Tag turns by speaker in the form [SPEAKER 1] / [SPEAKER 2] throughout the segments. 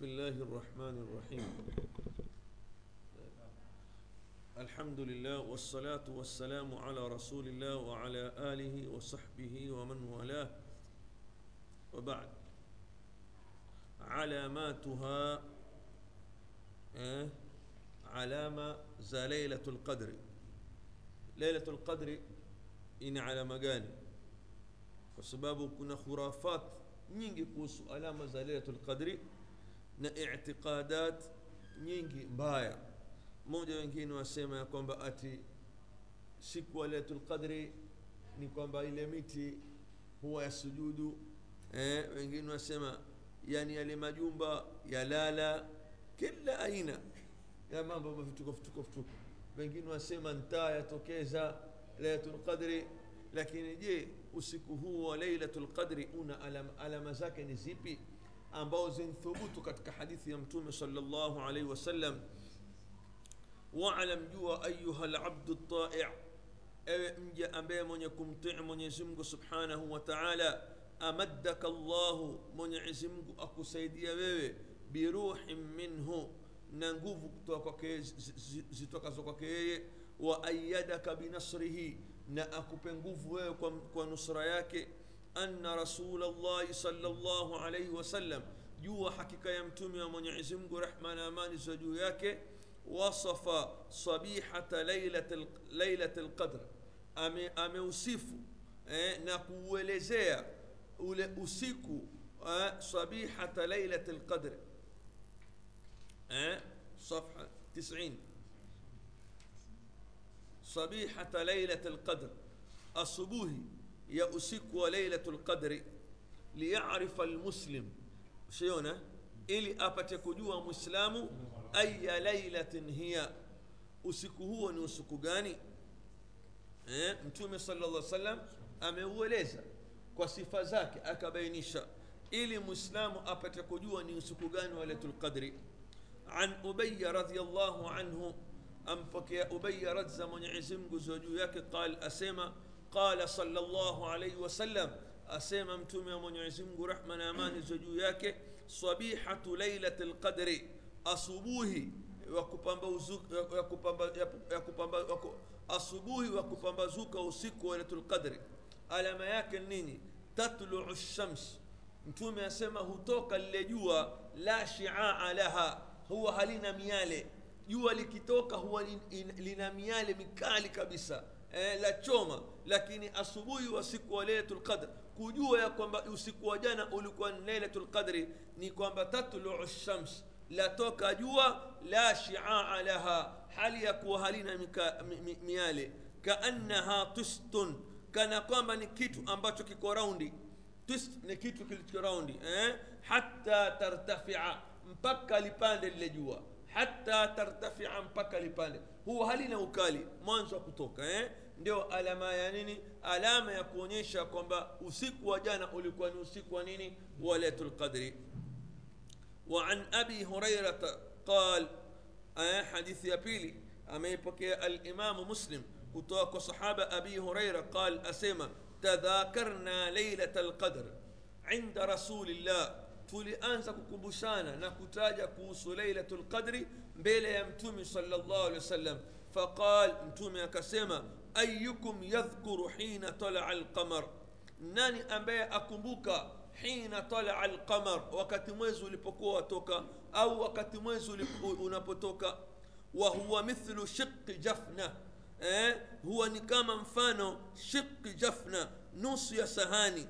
[SPEAKER 1] بسم الله الرحمن الرحيم. الحمد لله والصلاة والسلام على رسول الله وعلى آله وصحبه ومن والاه. وبعد. علاماتها آه، علامة زليلة القدر. ليلة القدر إن على مجال وسبابه كنا خرافات. نيجي كوسو علامة زليلة ليلة القدر. Na itiqadat nyingi mbaya. Mmoja wengine wasema ya kwamba ati siku wa lailatul qadri ni kwamba ile miti huwa ya sujudu. Eh, wengine wasema yani yale majumba yalala kila aina ya mambo vituko vituko vituko. Wengine wasema ntaa yatokeza lailatul qadri lakini je usiku huu wa lailatul qadri una alama, alama zake ni zipi ambao zimthubutu katika hadithi ya mtume sallallahu alaihi wasallam waalam jua ayuha labdu tai ewe mja ambaye mwenye kumtii mwenyezi mungu subhanahu wa taala amaddaka llahu mwenyezi mungu akusaidia wewe biruhin minhu na nguvu kutoka kwake zitokazo kwake yeye. Wa ayadaka binasrihi na akupe nguvu wewe kwa, kwa nusra yake أن رسول الله صلى الله عليه وسلم جوا حقيقة يمتم يا من يعزم رحمة أمان زجوياك وصف صبيحة ليلة ليلة القدر. أمي أمي وصف إيه؟ نقول زيا أسيك صبيحة ليلة القدر. إيه؟ صفحة تسعين. صبيحة ليلة القدر. الصبوهي ya usiku wa lailatul qadri liyarifa almuslim. Usiona ili apate kujua mwislamu aya lailatin hiya. Usiku huo ni usiku gani? Eh, mtume sala llah salam ameueleza kwa sifa zake akabainisha ili mwislamu apate kujua ni usiku gani wa lailatul qadri. An ubaya radiallahu anhu ampokea ubaya radza mwenyezi mgu juu yake qal asema قال صلى الله عليه وسلم أسيم أمتم من يعزم رحمنا أمان زجوياك صبيحة ليلة القدر أصبوه أصبوه وكفن بزوك أسيك ليلة القدر. ألا ما يكنيني تطلع الشمس. أنتم يا سما هو توك لا شعاع لها هو هلينا ميالي. يوا لكي هو لنا ميالي مكالي كبسه eh, la choma lakini asubuhi wa siku wa lailatul qadr kujua ya kwamba usiku wa jana ulikuwa ni lailatul qadri ni kwamba tatluu shams latoka jua la shiaa laha hali ya kuwa halina miale kaannaha tustun kana kwamba ni kitu ambacho kiko raundi twist ni kitu kilicho raundi eh? hatta tartafia mpaka lipande lile jua hata tartafia mpaka lipande huwa halina ukali mwanzo wa kutoka eh? ndio alama ya nini alama ya kuonyesha kwamba usiku wa jana ulikuwa ni usiku wa nini wa lailatul qadri وعن أبي هريرة قال آه حديث يبيلي أما يبكي الإمام مسلم كتوك صحابة أبي هريرة قال أسيما تذاكرنا ليلة القدر عند رسول الله tulianza kukumbushana na kutaja kuhusu lailatul qadri mbele ya mtume salllah alehi wasallam faqal mtume akasema ayukum yadhkuru hina talaa alqamar nani ambaye akumbuka hina talaa alqamar wakati mwezi ulipokuwa watoka au wakati mwezi unapotoka wa huwa mithlu shiqi jafna eh, huwa ni kama mfano shiqi jafna nusu ya sahani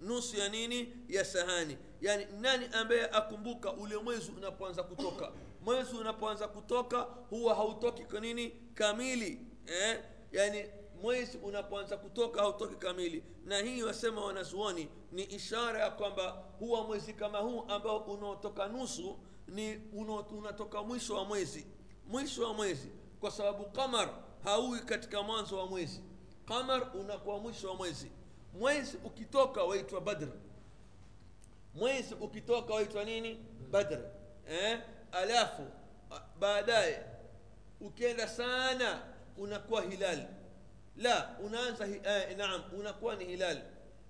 [SPEAKER 1] nusu ya nini? Ya sahani. Yani nani ambaye akumbuka ule mwezi unapoanza kutoka? Mwezi unapoanza kutoka huwa hautoki kwa nini? Kamili. Eh? yani mwezi unapoanza kutoka hautoki kamili. Na hii wasema wanazuoni ni ishara ya kwamba huwa mwezi kama huu ambao unaotoka nusu ni unatoka mwisho wa mwezi. Mwisho wa mwezi. Kwa sababu qamar haui katika mwanzo wa mwezi. Qamar unakuwa mwisho wa mwezi mwezi ukitoka waitwa badr mwezi ukitoka waitwa nini badr eh? alafu baadaye ukienda sana unakuwa hilal la unaanza eh, naam unakuwa ni hilal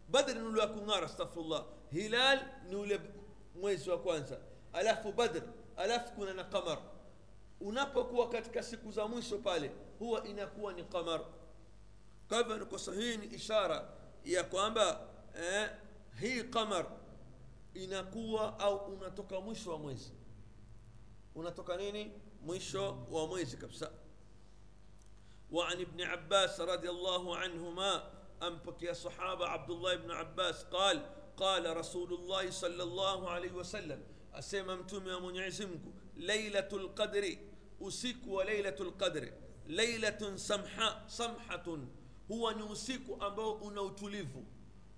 [SPEAKER 1] badr ni ule wa kung'ara astaghfirullah hilal ni ule mwezi wa kwanza alafu badr alafu kuna na qamar unapokuwa katika siku za mwisho pale huwa inakuwa ni qamar kwa hivyo ni kwa sahihi ni ishara ya kwamba eh, hii qamar inakuwa au unatoka mwisho wa mwezi. Unatoka nini? Mwisho wa mwezi kabisa. وعن ابن عباس رضي الله عنهما أنبك يا صحابة عبد الله بن عباس قال قال رسول الله صلى الله عليه وسلم أسممتم يا من يعزمكم ليلة القدر أسيك وليلة القدر ليلة سمحة سمحة huwa ni usiku ambao una utulivu.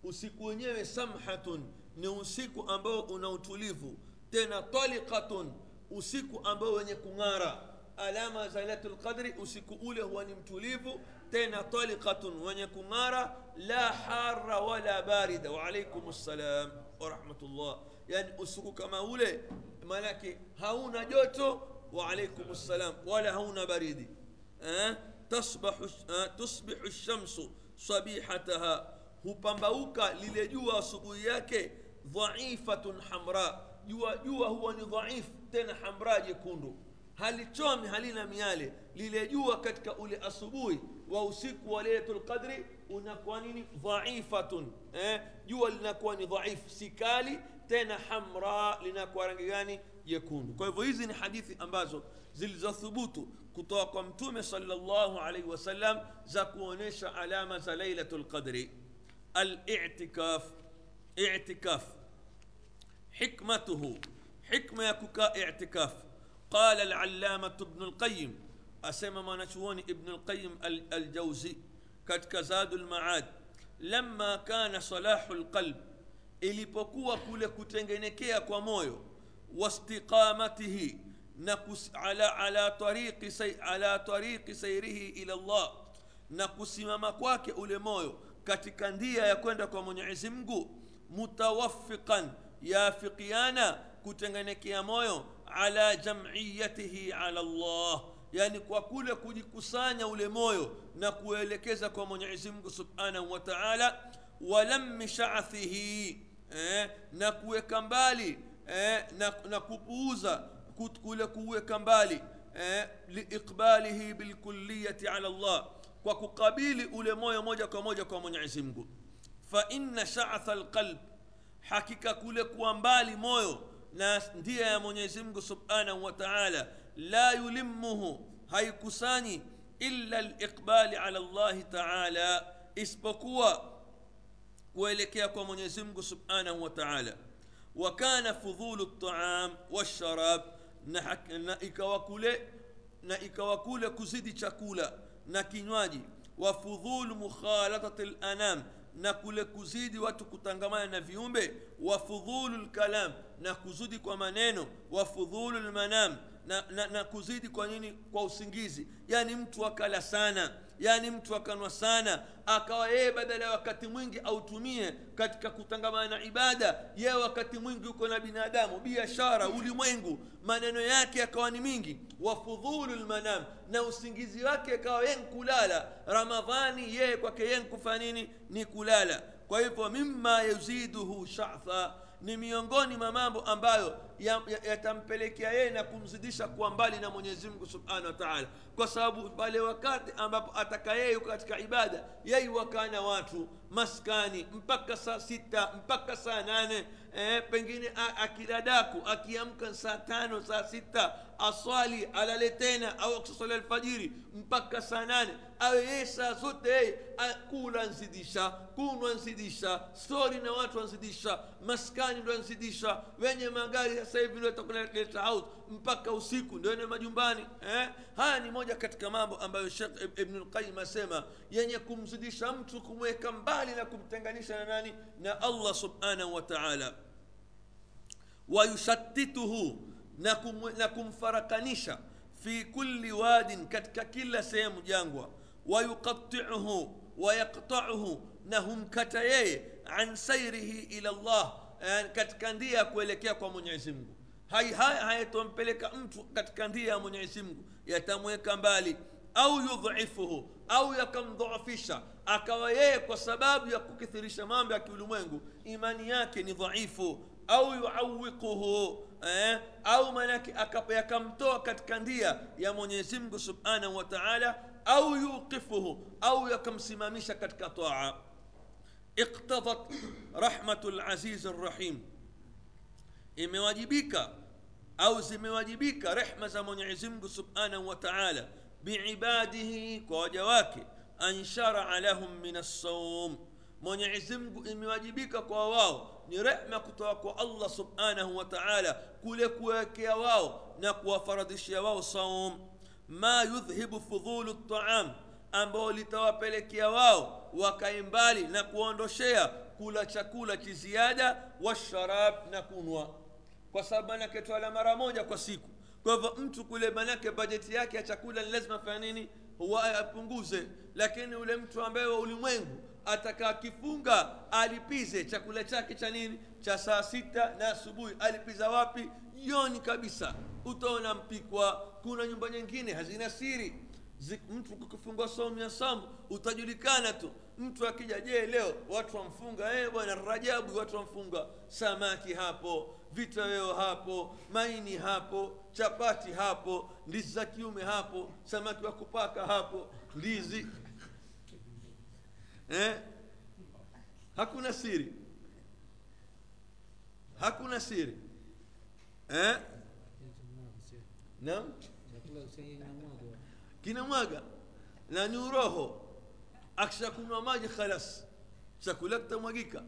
[SPEAKER 1] Usiku wenyewe samhatun ni usiku ambao una utulivu. Tena talikatun usiku ambao wenye kung'ara. Alama za lailatul qadri usiku ule huwa ni mtulivu. Tena talikatun wenye kung'ara. La hara wala barida. Waalaikum ssalam warahmatullah yani usiku kama ule maanake hauna joto. Waalaikum ssalam wala hauna baridi. Eh? Eh? tusbihu lshamsu sabihataha hupambauka lile jua asubuhi yake dhaifatun hamra jua jua huwa ni dhaifu tena hamra jekundu halichomi halina miale lile jua katika ule asubuhi wa usiku wa lailatul qadri unakuwa nini dhaifatun eh? jua linakuwa ni dhaifu si kali tena hamra linakuwa rangi gani jekundu kwa hivyo hizi ni hadithi ambazo zilizothubutu kutoka kwa mtume sallallahu alaihi wasallam za kuonyesha alama za lailatul qadri الاعتكاف اعتكاف حكمته حكمة يكوكا اعتكاف قال العلامة ابن القيم أسمى ما نشوون ابن القيم الجوزي كتك زاد المعاد لما كان صلاح القلب ilipokuwa kule kutengenekea kwa moyo wastiqamatihi na ala, ala, tariqi, say, ala tariqi sairihi ila llah na kusimama kwake ule moyo katika ndia ya kwenda kwa mwenyezi mungu mutawafiqan yafikiana kutengenekea moyo ala jamiyatihi ala llah yani kwa kule kujikusanya ule moyo na kuelekeza kwa mwenyezi mungu subhanahu wa taala walammi shaathihi eh, na kuweka mbali eh, na, na kupuuza كتكولة كوية كمبالي إيه؟ لإقباله بالكلية على الله. وكقبيل أولي موجة موجة كموجة كمون عزمك فإن شعث القلب حقيقة كولة كمبالي مويو ناس ديا من عزمك سبحانه وتعالى لا يلمه هاي كساني إلا الإقبال على الله تعالى. إسبقوا وإليكيا كمون عزمك سبحانه وتعالى. وكان فضول الطعام والشراب na, na ikawa kule na ikawa kule kuzidi chakula na kinywaji. Wa fudhulu mukhalatati lanam na kule kuzidi watu kutangamana na viumbe. Wa fudhulu lkalam na kuzidi kwa maneno. Wa fudhulu lmanam na, na, na kuzidi kwa nini? Kwa usingizi. Yaani mtu akala sana. Yaani mtu akanwa sana. Akawa yeye badala ya wakati mwingi autumie katika kutangamana na ibada. Yeye wakati mwingi uko na binadamu. Biashara ulimwengu. Maneno yake yakawa ni mingi. Wafudhulu lmanam. Na usingizi wake akawa yen kulala. Ramadhani yeye kwake yen kufanya nini? Ni kulala. Kwa hivyo mima yuziduhu shatha ni miongoni mwa mambo ambayo yatampelekea ya, ya yeye na kumzidisha kuwa mbali na mwenyezi mungu subhanahu wa taala. Kwa sababu pale wakati ambapo ataka yeye katika ibada yeye wakaa na watu maskani mpaka saa sita mpaka saa nane eh, pengine akidadaku akiamka saa tano saa sita aswali alale tena au akuswali alfajiri mpaka saa nane. Awe yeye saa zote yeye kula nzidisha kunwa nzidisha stori na watu wanzidisha maskani ndo anzidisha wenye magari sasa hivi ndio out mpaka usiku ndio ene majumbani eh? haya ni moja katika mambo ambayo shekh ibnulqayim asema yenye kumzidisha mtu kumweka mbali na kumtenganisha na nani? Na allah subhanahu wa taala. Wayushatituhu na, kum, na kumfarakanisha fi kulli wadin katika kila sehemu jangwa. Wayuqatiuhu wayaqtauhu na humkata yeye an sairihi ila llah katika ndia ya kuelekea kwa mwenyezi mungu. Haya hayatompeleka mtu katika ndia ya mwenyezi mungu. Yatamweka mbali. Au yudhifuhu au yakamdhoofisha. Akawa yeye kwa sababu ya kukithirisha mambo ya kiulimwengu imani yake ni dhaifu. Au yuawiquhu eh, au maanake yakamtoa katika ndia ya mwenyezi mungu subhanahu wa taala. Au yuqifuhu au yakamsimamisha katika taa iqtadat rahmatu lazizi rrahim imewajibika au zimewajibika rehma za mwenyezi mungu subhanahu wa taala biibadihi kwa waja wake an sharaa lahum min assaum mwenyezi mungu imewajibika kwa wao ni rehma kutoka kwa allah subhanahu wa taala kule kuwekea wao na kuwafaradhishia wao saum ma yudhhibu fudhulu ltaam ambao litawapelekea wao wakae mbali na kuondoshea kula chakula kiziada washarab na kunwa. Kwa sababu manake twala mara moja kwa siku. Kwa hivyo mtu kule manake bajeti yake ya chakula ni lazima fanya nini? Huwa apunguze. Lakini ule mtu ambaye wa ulimwengu atakaa kifunga alipize chakula chake cha nini? Cha saa sita na asubuhi. Alipiza wapi? Jioni kabisa. Utaona mpikwa. Kuna nyumba nyingine hazina siri mtu kukifungua saumu ya samu utajulikana tu. Mtu akija je leo watu wamfunga? Eh bwana rajabu watu wamfunga. Samaki hapo vitoweo hapo maini hapo chapati hapo ndizi za kiume hapo samaki wa kupaka hapo ndizi. Eh? hakuna siri. Hakuna siri. Eh? naam kinamwaga na ni uroho akishakunywa maji khalas chakula kitamwagika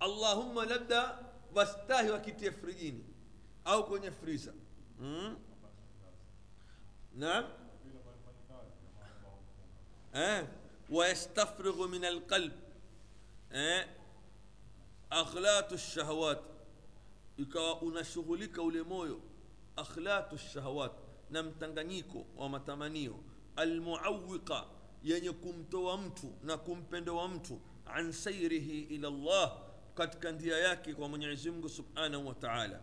[SPEAKER 1] allahumma labda wastahi wakitie frijini au kwenye friza mm? naam eh? wayastafrighu min alqalb eh? akhlatu lshahawat ikawa unashughulika ule moyo akhlatu lshahawat na mtanganyiko wa matamanio. Almuawiqa yenye kumtoa mtu na kumpendoa mtu an sairihi ila llah katika njia yake kwa mwenyezi mungu subhanahu wa taala.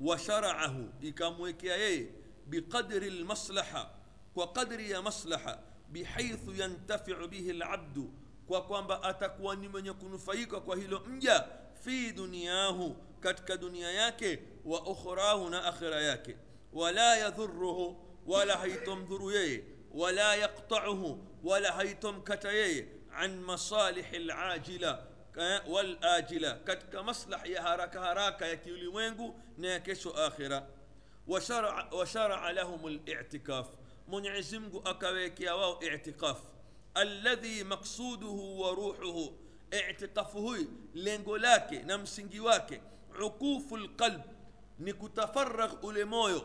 [SPEAKER 1] Washaraahu ikamwekea yeye biqadri lmaslaha kwa qadri ya maslaha bihaithu yantafiu bihi labdu kwa kwamba atakuwa ni mwenye kunufaika kwa hilo mja fi duniyahu katika dunia yake wa ukhrahu na akhira yake ولا يذره ولا هيتم ذرويه ولا يقطعه ولا هيتم كتيه عن مصالح العاجلة والآجلة. كتك مصلح يهارك هاراك يكيولي وينغو ناكش آخرة. وشرع, وشرع لهم الاعتكاف. من عزمغو أكاويك يواو اعتقاف الذي مقصوده وروحه اعتقافه لنقولاك نمسنجيواك عقوف القلب نكتفرغ ألمويو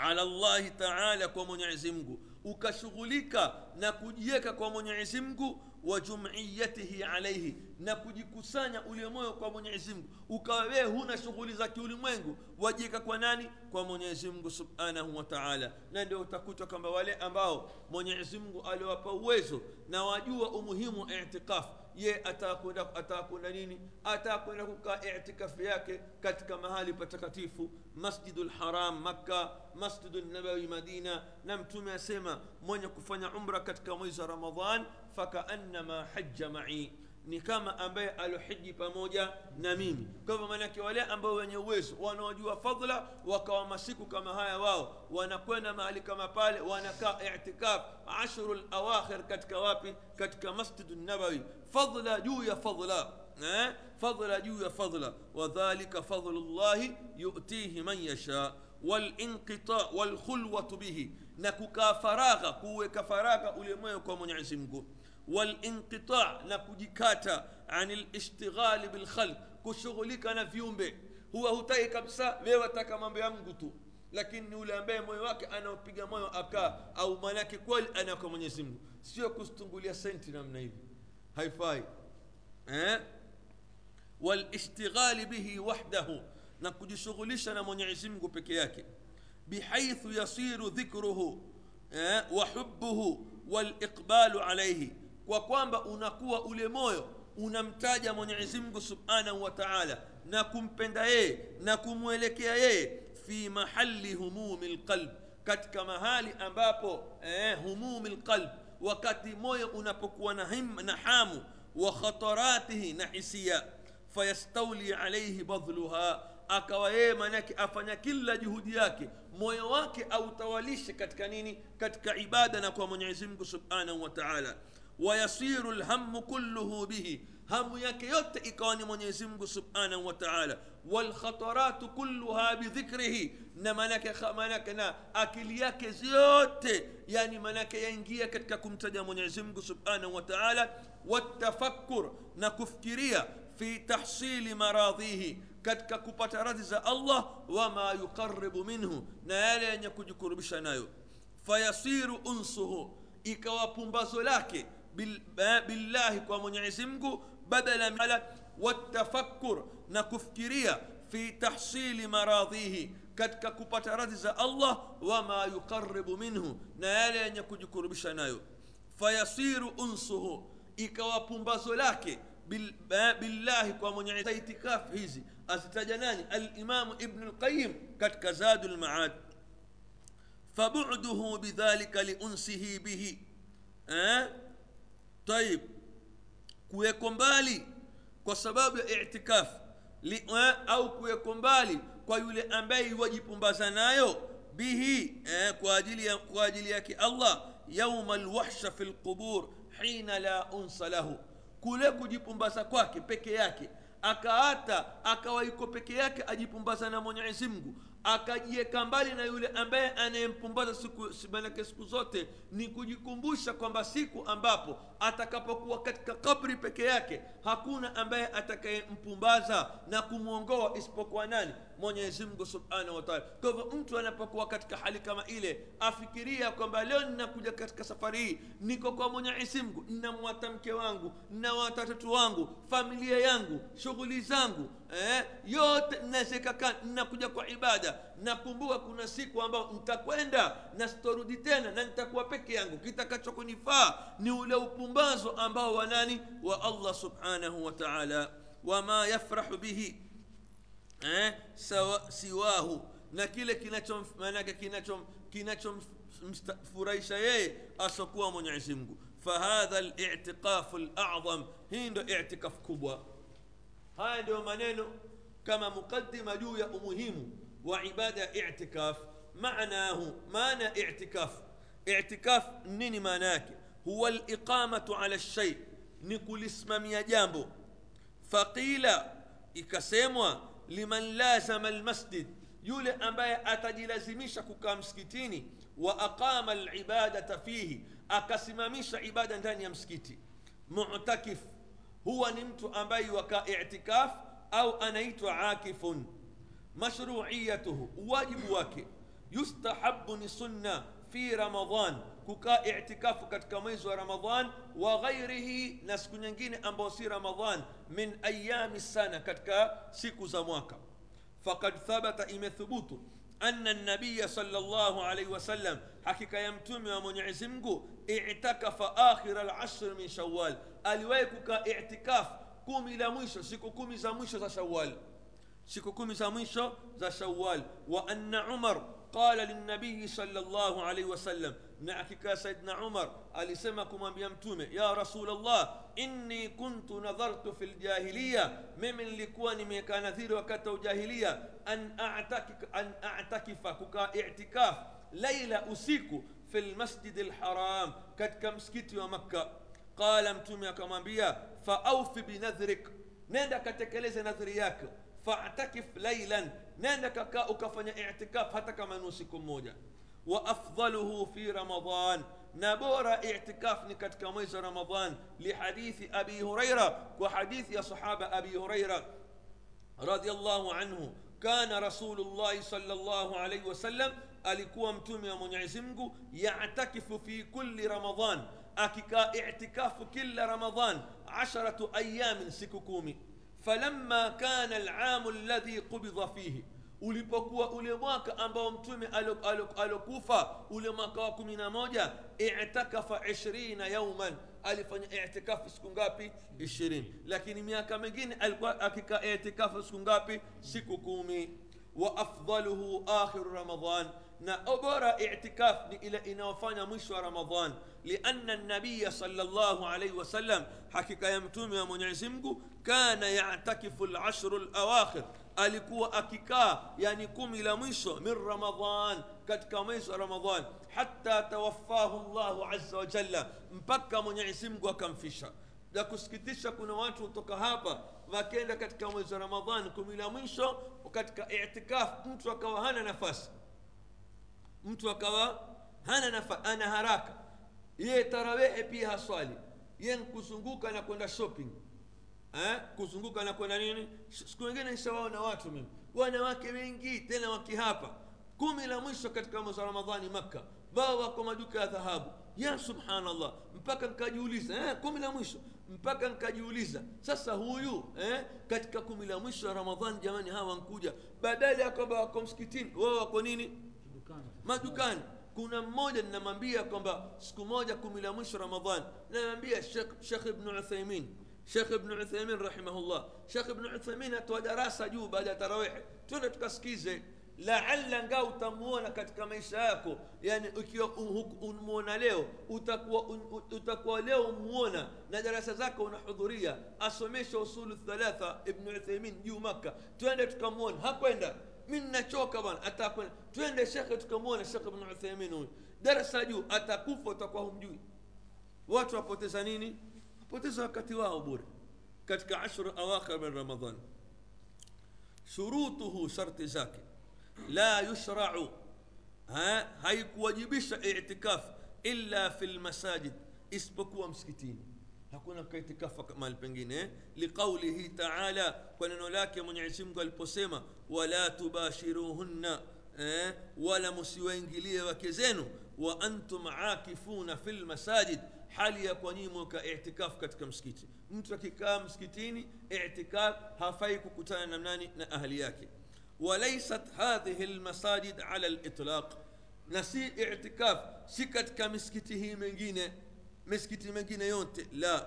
[SPEAKER 1] ala llahi taala kwa mwenyezi mungu. Ukashughulika na kujiweka kwa mwenyezi mungu wa jumiyatihi alaihi na kujikusanya ule moyo kwa mwenyezi mungu. Ukawa wewe huna shughuli za kiulimwengu wajiweka kwa nani? Kwa mwenyezi mungu subhanahu wa taala. Na ndio utakuta kwamba wale ambao mwenyezi mungu aliwapa uwezo na wajua umuhimu wa itikafu ye atakwenda atakwenda nini? Atakwenda kukaa itikafu yake katika mahali patakatifu masjidu lharam makka masjidu nabawi madina. Na mtume asema mwenye kufanya umra katika mwezi wa ramadhan fakaannama hajja mai ni kama ambaye alohiji pamoja na mimi kwa hivyo maanake wale ambao wenye uwezo wanaojua fadhla wakawa masiku kama haya wao wanakwenda mahali kama pale wanakaa itikaf ashru lawakhir katika wapi katika masjidu nabawi fadla juu ya fadla eh? fadla juu ya fadla wadhalika fadlu llahi yutihi man yasha walinqita walkhulwatu bihi na kukaa faragha kuweka faragha ule moyo kwa mwenyezi والانقطاع نكجكاتا عن الاشتغال بالخلق. كشغلك أنا في هو هو كبسا ويو تاكا مامبي أمغوتو. لكن نولي أمبي موي واكي أنا وبيجا موي اكا أو مالاكي كوال أنا كمان يسمو سيو كستنغوليا سنتي نام نايف هاي فاي. آه؟ والاشتغال به وحده. نكجشغلش أنا مون يسمو بكياكي بحيث يصير ذكره وحبه والإقبال عليه. Kwa kwamba unakuwa ule moyo unamtaja mwenyezi mungu subhanahu wa taala na kumpenda yeye na kumwelekea yeye fi mahali humumi lqalb katika mahali ambapo eh, humumi lqalb wakati moyo unapokuwa na, him, na hamu wa khataratihi na hisia fayastauli alaihi badhluha akawa yeye maanake afanya kila juhudi yake moyo wake autawalishe katika nini? Katika ibada na kwa mwenyezi mungu subhanahu wa taala ويصير الهم كله به. هم يكيوت إكوان من يزمك سبحانه وتعالى. والخطرات كلها بذكره. نمانك خمانك نا أكلياك زيوت. يعني مانك ينجيك كتككم تجا من يزمك سبحانه وتعالى. والتفكر. نكفكرية في تحصيل مراضيه. كتك كبترزز الله وما يقرب منه. نالا أن يكون يقرب فيصير أنصه. إكوا بمبازولاكي بالله ومنعزمك بدلا من والتفكر نكفكريا في تحصيل مراضيه. كتك كبترز الله وما يقرب منه. نال أن يكون يقرب فيصير أنصه. إكوا بمبازولاك بالله ومنعزمك تيتكاف هزي أستجناني. الإمام ابن القيم كتك زاد المعاد. فبعده بذلك لأنسه به. أه؟ Tayib kuweko mbali kwa sababu ya itikafu li, eh, au kuweko mbali kwa yule ambaye wajipumbaza nayo bihi eh, kwa ajili ya, kwa ajili yake allah yauma lwahsha fi lqubur hina la unsa lahu kule kujipumbaza kwake peke yake akaata akawa yuko peke yake ajipumbaza na mwenyezi mungu akajiweka mbali na yule ambaye anayempumbaza siku manake siku zote ni kujikumbusha kwamba siku ambapo atakapokuwa katika kabri peke yake hakuna ambaye atakayempumbaza na kumwongoa isipokuwa nani mwenyezi mungu subhanahu wataala kwa hivyo mtu anapokuwa katika hali kama ile afikiria kwamba leo ninakuja katika safari hii niko kwa mwenyezi mungu ninamwata mke wangu na watatatu wangu familia yangu shughuli zangu eh, yote nazekaka ninakuja kwa ibada. Nakumbuka kuna siku ambayo nitakwenda na sitorudi tena na nitakuwa peke yangu. Kitakachokunifaa ni ule upumbazo ambao wa nani? Wa allah subhanahu wataala wama yafrahu bihi eh, sawa, siwahu na kile kinachom manake kinachom kinachomfurahisha yeye asokuwa mwenyezi mungu fahadha litiqafu ladham hii ndo itikaf kubwa haya ndio maneno kama muqaddima juu ya umuhimu wa ibada ya itikaf manahu maana itikaf itikaf nini maana yake huwa liqamatu ala lshay ni kulisimamia jambo faqila ikasemwa لمن لازم المسجد. يولي أمباي أتجي لازميشك كمسكتيني وأقام العبادة فيه. أقسم ميش عبادة ثانية مسكتي معتكف. هو نمت أمباي وكا اعتكاف أو أنيت عاكف. مشروعيته. واجب وكي يستحب سنة في رمضان. Kukaa itikafu katika mwezi wa ramadan wa ghairihi na siku nyingine ambayo si ramadan min ayami sana katika siku za mwaka fakad thabata imethubutu أن النبي صلى الله عليه وسلم حقيقة يمتمي ومنعز مغو اعتكف آخر العشر من شوال ألويكك اعتكاف كومي لا مwisho siku kumi za mwisho za shawal siku kumi za mwisho za shawal wa anna umar qala linnabiyi salllah alaihi wasallam na saidna umar alisema kumwambia mtume ya rasulllah inni kuntu nadhartu fi ljahiliya mimi nilikuwa nimekaa nadhiri wakati wa a'takika- an atakifa kukaa itikaf laila usiku fi lmasjidi lharam katika msikiti wa makka qala mtume akamwambia faaufi binadhrik nenda katekeleze nadhiri yako faatakif lailan nenda kakaa ukafanya itikaf hata kama ni usiku mmoja وأفضله في رمضان. نبورة اعتكاف نكت كميز رمضان لحديث أبي هريرة وحديث صحابة أبي هريرة رضي الله عنه. كان رسول الله صلى الله عليه وسلم أليكو أمتم يا منعزمك يعتكف في كل رمضان. أكيكا اعتكاف كل رمضان عشرة أيام سككومي. فلما كان العام الذي قبض فيه ulipokuwa ule mwaka ambao mtume alo- alo- alokufa ule mwaka wa kumi na moja itakafa ishirina yauman alifanya itikafu siku ngapi ishirini lakini miaka mingine alikuwa akikaa itikafu siku ngapi siku kumi wa afdaluhu akhiru ramadan na bora itikaf ni ile inayofanya mwisho wa ramadan lianna nabiya salllahu alaihi wasallam hakika ya mtume wa mwenyezi mungu kana yatakifu lashru lawakhir alikuwa akikaa yani kumi la mwisho min ramadan katika mwezi wa ramadan hata tawaffahu llahu aza wajalla mpaka mwenyezi mungu akamfisha na kusikitisha kuna watu kutoka hapa wakenda katika mwezi wa ramadhan kumi la mwisho katika itikaf mtu akawa hana nafasi mtu akawa hana nafasi ana haraka ye tarawehe pia haswali ye kuzunguka na kwenda shopping eh? kuzunguka na kwenda nini? Siku nyingine nishawaona watu mimi. Wanawake wengi tena wakihapa kumi la mwisho katika mwezi wa ramadhani makka. Wao wako maduka ya dhahabu. Ya subhanallah. Mpaka nikajiuliza eh, kumi la mwisho? Mpaka nikajiuliza sasa huyu eh, katika kumi la mwisho ya ramadhani jamani hawa wankuja badala ya kwamba wako msikitini wao wako nini? Madukani. Kuna mmoja ninamwambia kwamba siku moja kumi la mwisho Ramadhani, namwambia shekh ibnu uthaimin shekh ibnu uthaimin rahimahullah shekh ibnu uthaimin atoa darasa juu baada ya tarawihi twende tukasikize laala ngaa utamuona katika maisha yako yani ukiwa unmuona leo utakuwa, utakuwa leo umuona na darasa zako unahudhuria asomesha usulu thalatha ibnu uthaimin juu makka twende tukamwona hakwenda mi nachoka bwana atakwenda twende shekhe tukamwona shekhe ibn uthaimin huyu darasa juu atakufa utakuwa humjui watu wapoteza nini wapoteza wakati wao bure katika ashru awakhir min ramadan shurutuhu sharti zake la yushrau ha, haikuwajibisha itikaf illa fi lmasajid isipokuwa msikitini hakuna kaitikafa mahali pengine liqaulihi taala kwa neno lake mwenyezi mungu aliposema wala tubashiruhunna eh, wala musiwaingilie wake zenu wa antum akifuna fi lmasajid hali ya kwa nyinyi mweka itikafu katika msikiti mtu akikaa msikitini itikaf hafai kukutana na nani na ahli yake walaysat hadhihi lmasajid ala litlaq na si itikaf si katika misikiti hii mengine misikiti mengine yote la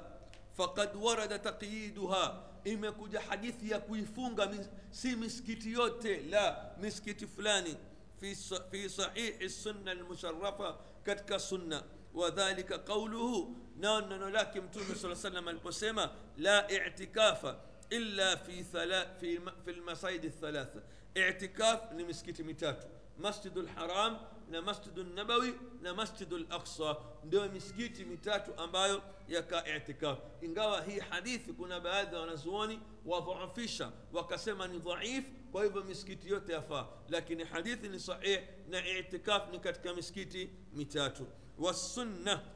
[SPEAKER 1] faqad warada taqyiduha imekuja hadithi ya kuifunga si misikiti yote la misikiti fulani fi, sahihi sunna almusharafa katika sunna wadhalika qauluhu nao neno lake mtume saa salam aliposema la itikafa illa fi, thala, fi, fi lmasaidi thalatha itikaf ni misikiti mitatu masjidu lharam na masjidu nabawi na masjidu laqsa ndio misikiti mitatu ambayo yaka itikaf ingawa hii hadithi kuna baadhi ya wanazuoni wadhaafisha wakasema ni dhaif kwa hivyo misikiti yote yafaa lakini hadithi ni sahih na itikaf ni katika misikiti mitatu والسنة.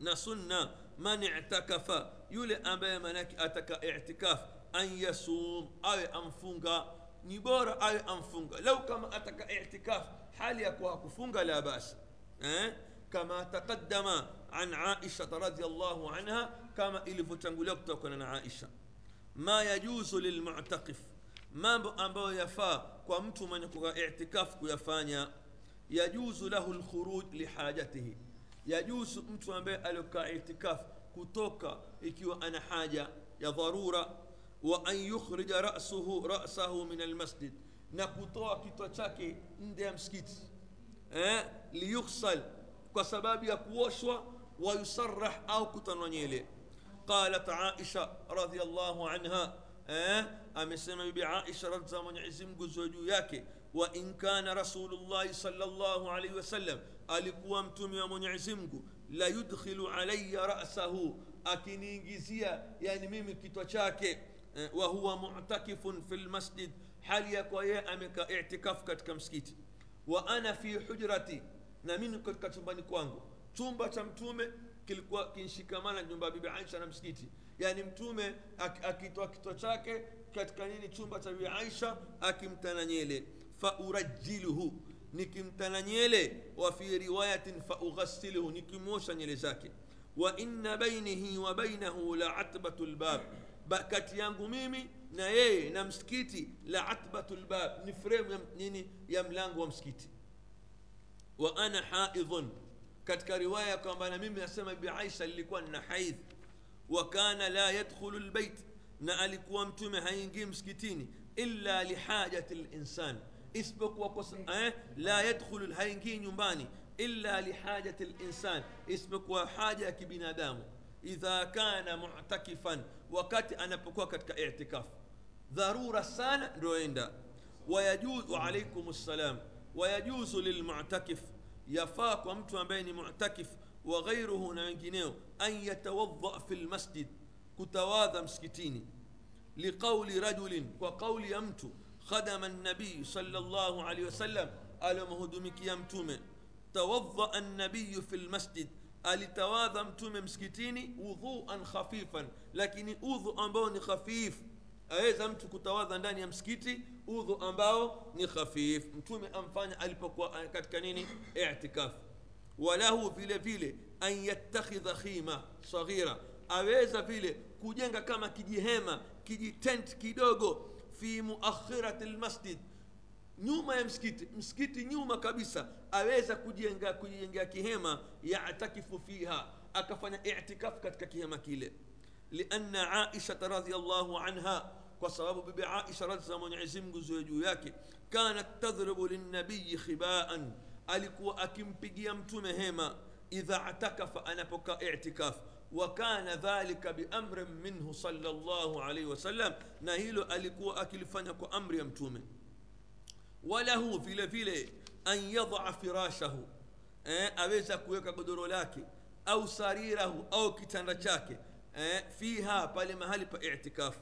[SPEAKER 1] نسنة. من اعتكف. يولي أبا منك أتكا اعتكاف. أن يسوم أي أنفونغا نبار أي أنفونغا لو كما أتك اعتكاف. حاليك وكفونغا لا بأس. أه؟ كما تقدم عن عائشة رضي الله عنها. كما إلي فتنغو لبتوكنا عائشة. ما يجوز للمعتقف ما أبا يفا. كومتو من اعتكاف كيفانيا يجوز له الخروج لحاجته يجوز أنت أن بألك اعتكاف كتوكا إكيو أنا حاجة يا ضرورة وأن يخرج رأسه رأسه من المسجد نكتوى كتوشاك ندي مسكت أه؟ ليغسل كسباب يكوشوا ويصرح أو كتنونيلي قالت عائشة رضي الله عنها أه؟ أمسنا بعائشة رضي الله عنها wa in kana rasulullahi salllahu alaihi wasallam alikuwa mtume wa mwenyezi mungu la yudkhilu alaya rasahu akiniingizia yani mimi kitwa chake eh, wa huwa mutakifun fi lmasjid hali ya kwa yeye ameka itikafu katika msikiti. Wa ana fi hujrati na mimi katika chumbani kwangu. Chumba cha mtume kilikuwa kinshikamana nyumba ya bibi aisha na msikiti. Yani mtume akitoa kitwa chake katika nini chumba cha bibi aisha akimtana nyele faurajiluhu nikimtana nyele wa fi riwayatin faughasiluhu nikimwosha nyele zake wa inna bainihi wa bainahu la atbatu lbab kati yangu mimi na yeye na msikiti la atbatu lbab ni fremu ya, nini ya mlango wa msikiti wa ana haidhun katika riwaya kwamba na mimi nasema bibi aisha lilikuwa nina haidh wa kana la yadkhulu lbeit na alikuwa mtume haingii msikitini illa lihajati linsan اسبك وكس إيه؟ لا يدخل الهينجي يمباني إلا لحاجة الإنسان. اسمك وحاجة كبنادامه إذا كان معتكفا وقت أنا بكوك كاعتكاف. ضرورة سانة رويندا. ويجوز عليكم السلام. ويجوز للمعتكف يفاق ومتوى بين معتكف وغيره نعنجينيو أن يتوضأ في المسجد كتواذا مسكتيني. لقول رجل وقول أمتو khadama nabiyu sala llahu alehi wasallam aliyomhudumikia mtume tawadhaa nabiyu fi lmasjid alitawadha mtume msikitini wudhuan khafifan lakini udhu ambao ni khafif aweza mtu kutawadha ndani ya msikiti udhu ambao ni khafif mtume amfanya alipokuwa katika nini itikafu walahu vile vile an yattakhidha khima saghira aweza vile kujenga kama kijihema kijitent kidogo في مؤخرة المسجد. نوما يا مسكيت مسكيت نيوما كابيسا أويزا كوديانجا كوديانجا كيهما يعتكف فيها؟ أكفنا اعتكاف كتك كيهما كيلي. لأن عائشة رضي الله عنها وسبب بب رضي الله عنها عزم كانت تضرب للنبي خباء. ألكو أكيم بيجيام تومهما إذا اعتكف أنا بك اعتكاف. وكان ذلك بأمر منه صلى الله عليه وسلم. نهيل ألقوا أكل فنك أمر يمتوم وله في لفيل أن يضع فراشه. أه؟ أويسا كويكا قدرولاك أو سريره أو كتنرشاك أه؟ فيها بالمهل باعتكاف.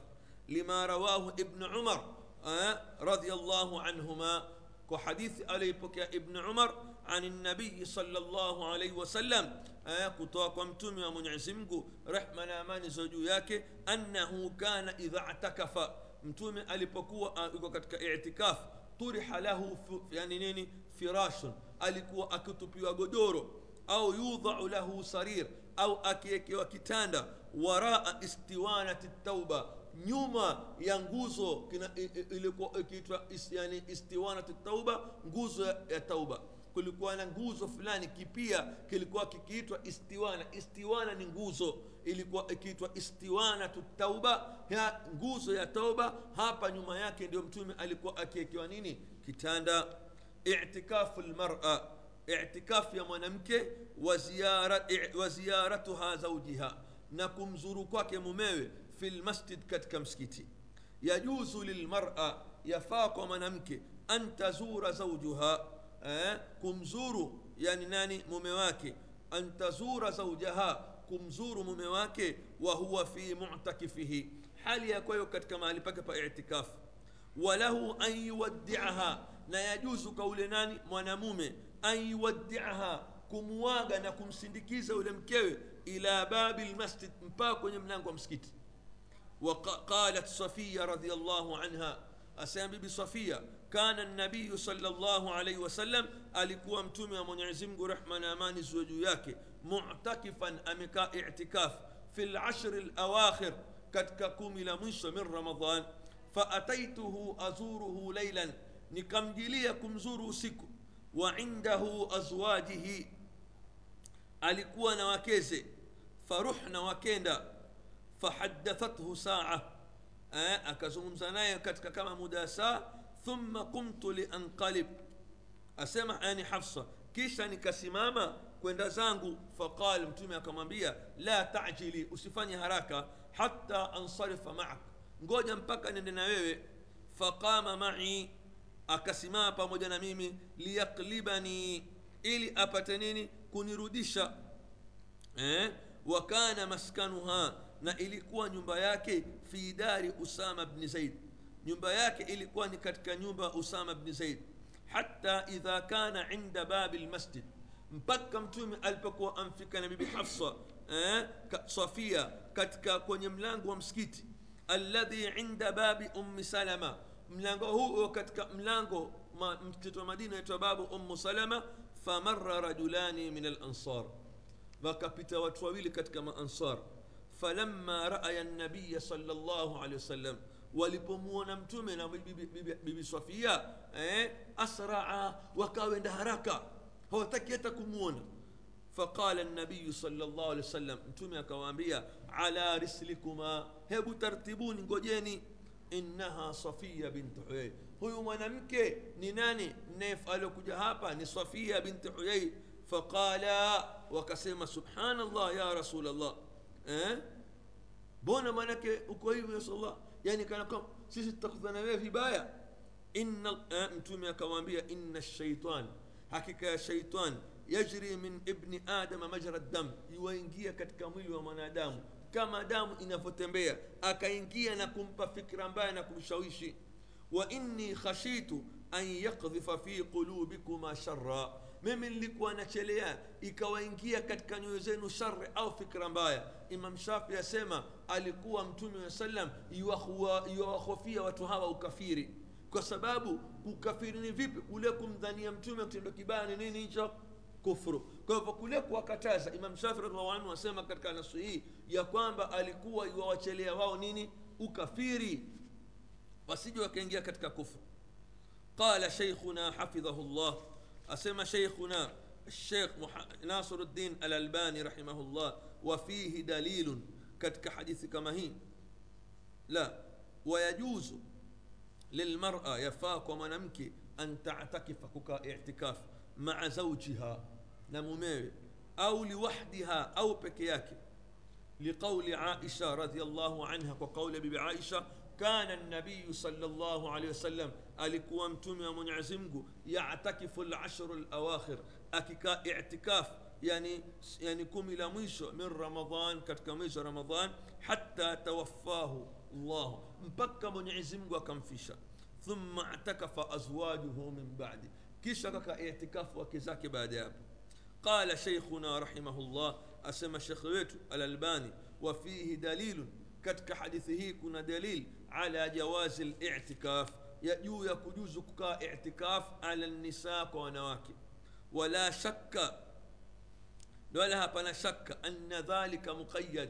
[SPEAKER 1] لما رواه ابن عمر. أه؟ رضي الله عنهما. كحديث عليه ابن عمر. عن النبي صلى الله عليه وسلم. كتوكم تومي من عزمك رحمة أمان زوجياك أنه كان إذا اعتكف تومي ألبكوا اعتكاف طرح له في يعني نيني فراش ألكوا أكتب يوغدورو أو يوضع له سرير أو أكيك وكتاندا وراء استوانة التوبة nyuma ya nguzo ilikuwa ikiitwa yani istiwana tauba nguzo ya, ya tauba. Kulikuwa na nguzo fulani kipia kilikuwa kikiitwa istiwana. Istiwana ni nguzo ilikuwa ikiitwa istiwana tauba. Nguzo ya tauba hapa nyuma yake ndio mtume alikuwa akiekewa nini? Kitanda. Itikafu lmara itikafu ya mwanamke wa ziyaratuha zaujiha na kumzuru kwake mumewe fi lmasjid katika msikiti. Yajuzu lilmara yafaa kwa mwanamke an tazura zaujuha eh, kumzuru yani nani mume wake an tazura zaujaha kumzuru mume wake wa huwa fi mutakifihi hali ya kwayo katika mahali pake pa itikafu walahu an yuwaddiaha na yajuzu kaule nani mwanamume an yuwaddiaha kumwaga na kumsindikiza yule mkewe ila babi lmasjid mpaka kwenye mlango wa msikiti وقالت صفية رضي الله عنها أسام بيبي صفية كان النبي صلى الله عليه وسلم alikuwa mtume wa mwenyezi mungu rehma na amani ziwe juu yake mutakifan amekaa itikaf fi lashri lawakhir katika kumi la mwisho min ramadan faataituhu azuruhu leilan nikamjilia kumzuru usiku wa indahu azwajihi alikuwa na wakeze faruhna wakenda fahadathathu saa akazungumza naye katika kama muda saa thumma qumtu lianqalib asema yani hafsa kisha nikasimama kwenda zangu. Faqal mtume akamwambia la tajili usifanye haraka hata ansarifa maak. Ngoja mpaka nende na wewe. Faqama mai akasimama pamoja na mimi liyaklibani ili apate nini? Kunirudisha. Eh? wa kana maskanuha na ilikuwa nyumba yake fi dari usama bni zaid nyumba yake ilikuwa ni katika nyumba usama bni zaid. Hata idha kana inda babi lmasjid mpaka mtume alipokuwa amfika na hafsa eh, safia katika kwenye mlango wa msikiti. Alladhi inda babi ummi salama. Mlango huo katika mlango mtoto wa madina aitwa babu ummu salama. Famara rajulani min alansar. Wakapita watu wawili katika maansar. Falamma raaya nabiya sala llahu alehi wasallam walipomwona mtume na bibi, bibi, bibi sofia eh, asraa wakawenda haraka. Hawataki hata kumwona فقال النبي صلى الله عليه وسلم أنتم يا كوانبيا على رسلكما هبو ترتبوني غوجيني انها صفيه بنت حيي هو منامكي نيناني نيف ألو كوجا هابا ني صفيه بنت حيي فقال وكسم سبحان الله يا رسول الله آه بونا مانكي اوكو يا رسول الله yani kana kwamba sisi tutakutana wewe vibaya inna eh, mtume akamwambia inna shaitan hakika ya shaitan yajri min ibni adama majra dam iwaingia katika mwili wa mwanadamu kama damu inavyotembea akaingia na kumpa fikra mbaya na kumshawishi wa inni khashitu an yakdhifa fi qulubikuma sharra mimi nilikuwa nachelea ikawaingia katika nyoyo zenu shari au fikra mbaya. Imam shafi asema alikuwa mtume wa sallam iwahofia watu hawa ukafiri. Kwa sababu ukafiri ni vipi? Kule kumdhania mtume kitendo kibaya ni nini hicho? Kufuru. Kwa hivyo kule kuwakataza imam shafi radhiallahu anhu asema katika nasu hii ya kwamba alikuwa iwawachelea wao nini? Ukafiri. Wasije wakaingia katika kufru qala sheikhuna hafidhahu llah asema sheikhuna الشيخ ناصر الدين الألباني رحمه الله وفيه دليل كتك حديث كما هي لا ويجوز للمرأة يفاك ومنمك أن تعتكف كوكا اعتكاف مع زوجها نموميوي أو لوحدها أو بكياك. لقول عائشة رضي الله عنها وقول ببي عائشة كان النبي صلى الله عليه وسلم alikuwa mtume wa mwenyezi mungu yatakifu lashru lawakhir akikaa itikaf yani, yani kumi la mwisho min ramadan katika mwezi wa ramadan hata tawaffahu llahu mpaka mwenyezi mungu akamfisha thumma atakafa azwajuhu min badi kisha kaka itikafu wake zake baada ya hapo sheikhuna rahimahullah asema shekhe wetu alalbani wafihi dalilun katika hadithi hii kuna dalil ala jawazi litikaf ya juu ya kujuzu kukaa itikaf ala nisa kwa wanawake wala shakka wala hapana shakka anna dhalika muqayyad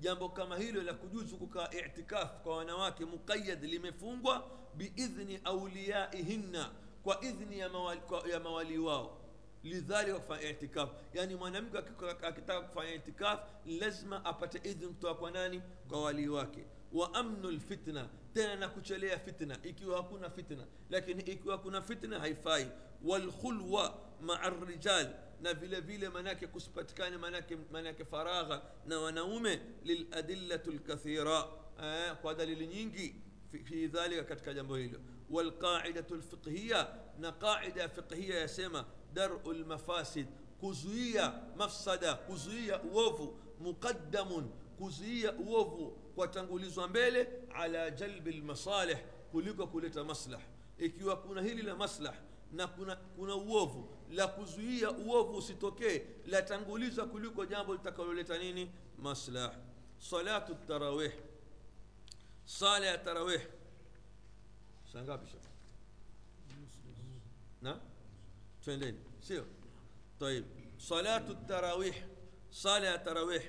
[SPEAKER 1] jambo kama hilo la kujuzu kukaa itikaf kwa wanawake muqayyad limefungwa biidhni auliyaihinna kwa idhni ya mawali, ya mawali wao lidhalika kufanya itikaf yani mwanamke akitaka kufanya itikaf lazima apate idhni kutoka kwa nani kwa walii wake wa amnu lfitna tena na kuchelea fitna ikiwa hakuna fitna lakini ikiwa kuna fitna haifai walkhulwa maa rijal na vile vile manake kusipatikane manake, manake faragha na wanaume liladillatu lkathira eh, kwa dalili nyingi fi, dhalika katika jambo hilo walqaidatu lfiqhiya na qaida fiqhiya yasema daru lmafasid kuzuia mafsada kuzuia uovu muqaddamun kuzuia uovu kwatangulizwa mbele ala jalbi lmasalih kuliko kuleta maslah ikiwa kuna hili la maslah na kuna, kuna uovu la kuzuia uovu usitokee latangulizwa kuliko jambo litakaloleta nini maslah salatu tarawih sala ya tarawih saa ngapi sha na twendeni sio طيب صلاة التراويح صلاة التراويح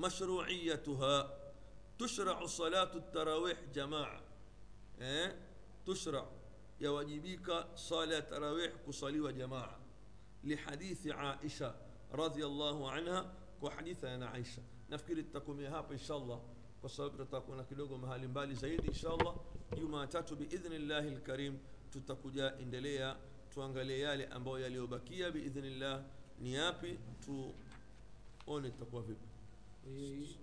[SPEAKER 1] مشروعيتها. تشرع صلاة التراويح جماعة. إيه؟ تشرع. يواجبيك صلاة تراويح كصلي وجماعة. لحديث عائشة رضي الله عنها كحديث أنا عائشة. نفكر التقوم يهاب إن شاء الله. وصلاب رتاكونا كلوغو مهالين بالي زيد إن شاء الله. يوم تاتو بإذن الله الكريم تتكجا إندليا تuangalia yale ambayo yaliyobakia biidhnillah ni yapi tuone itakuwa vipi 因为一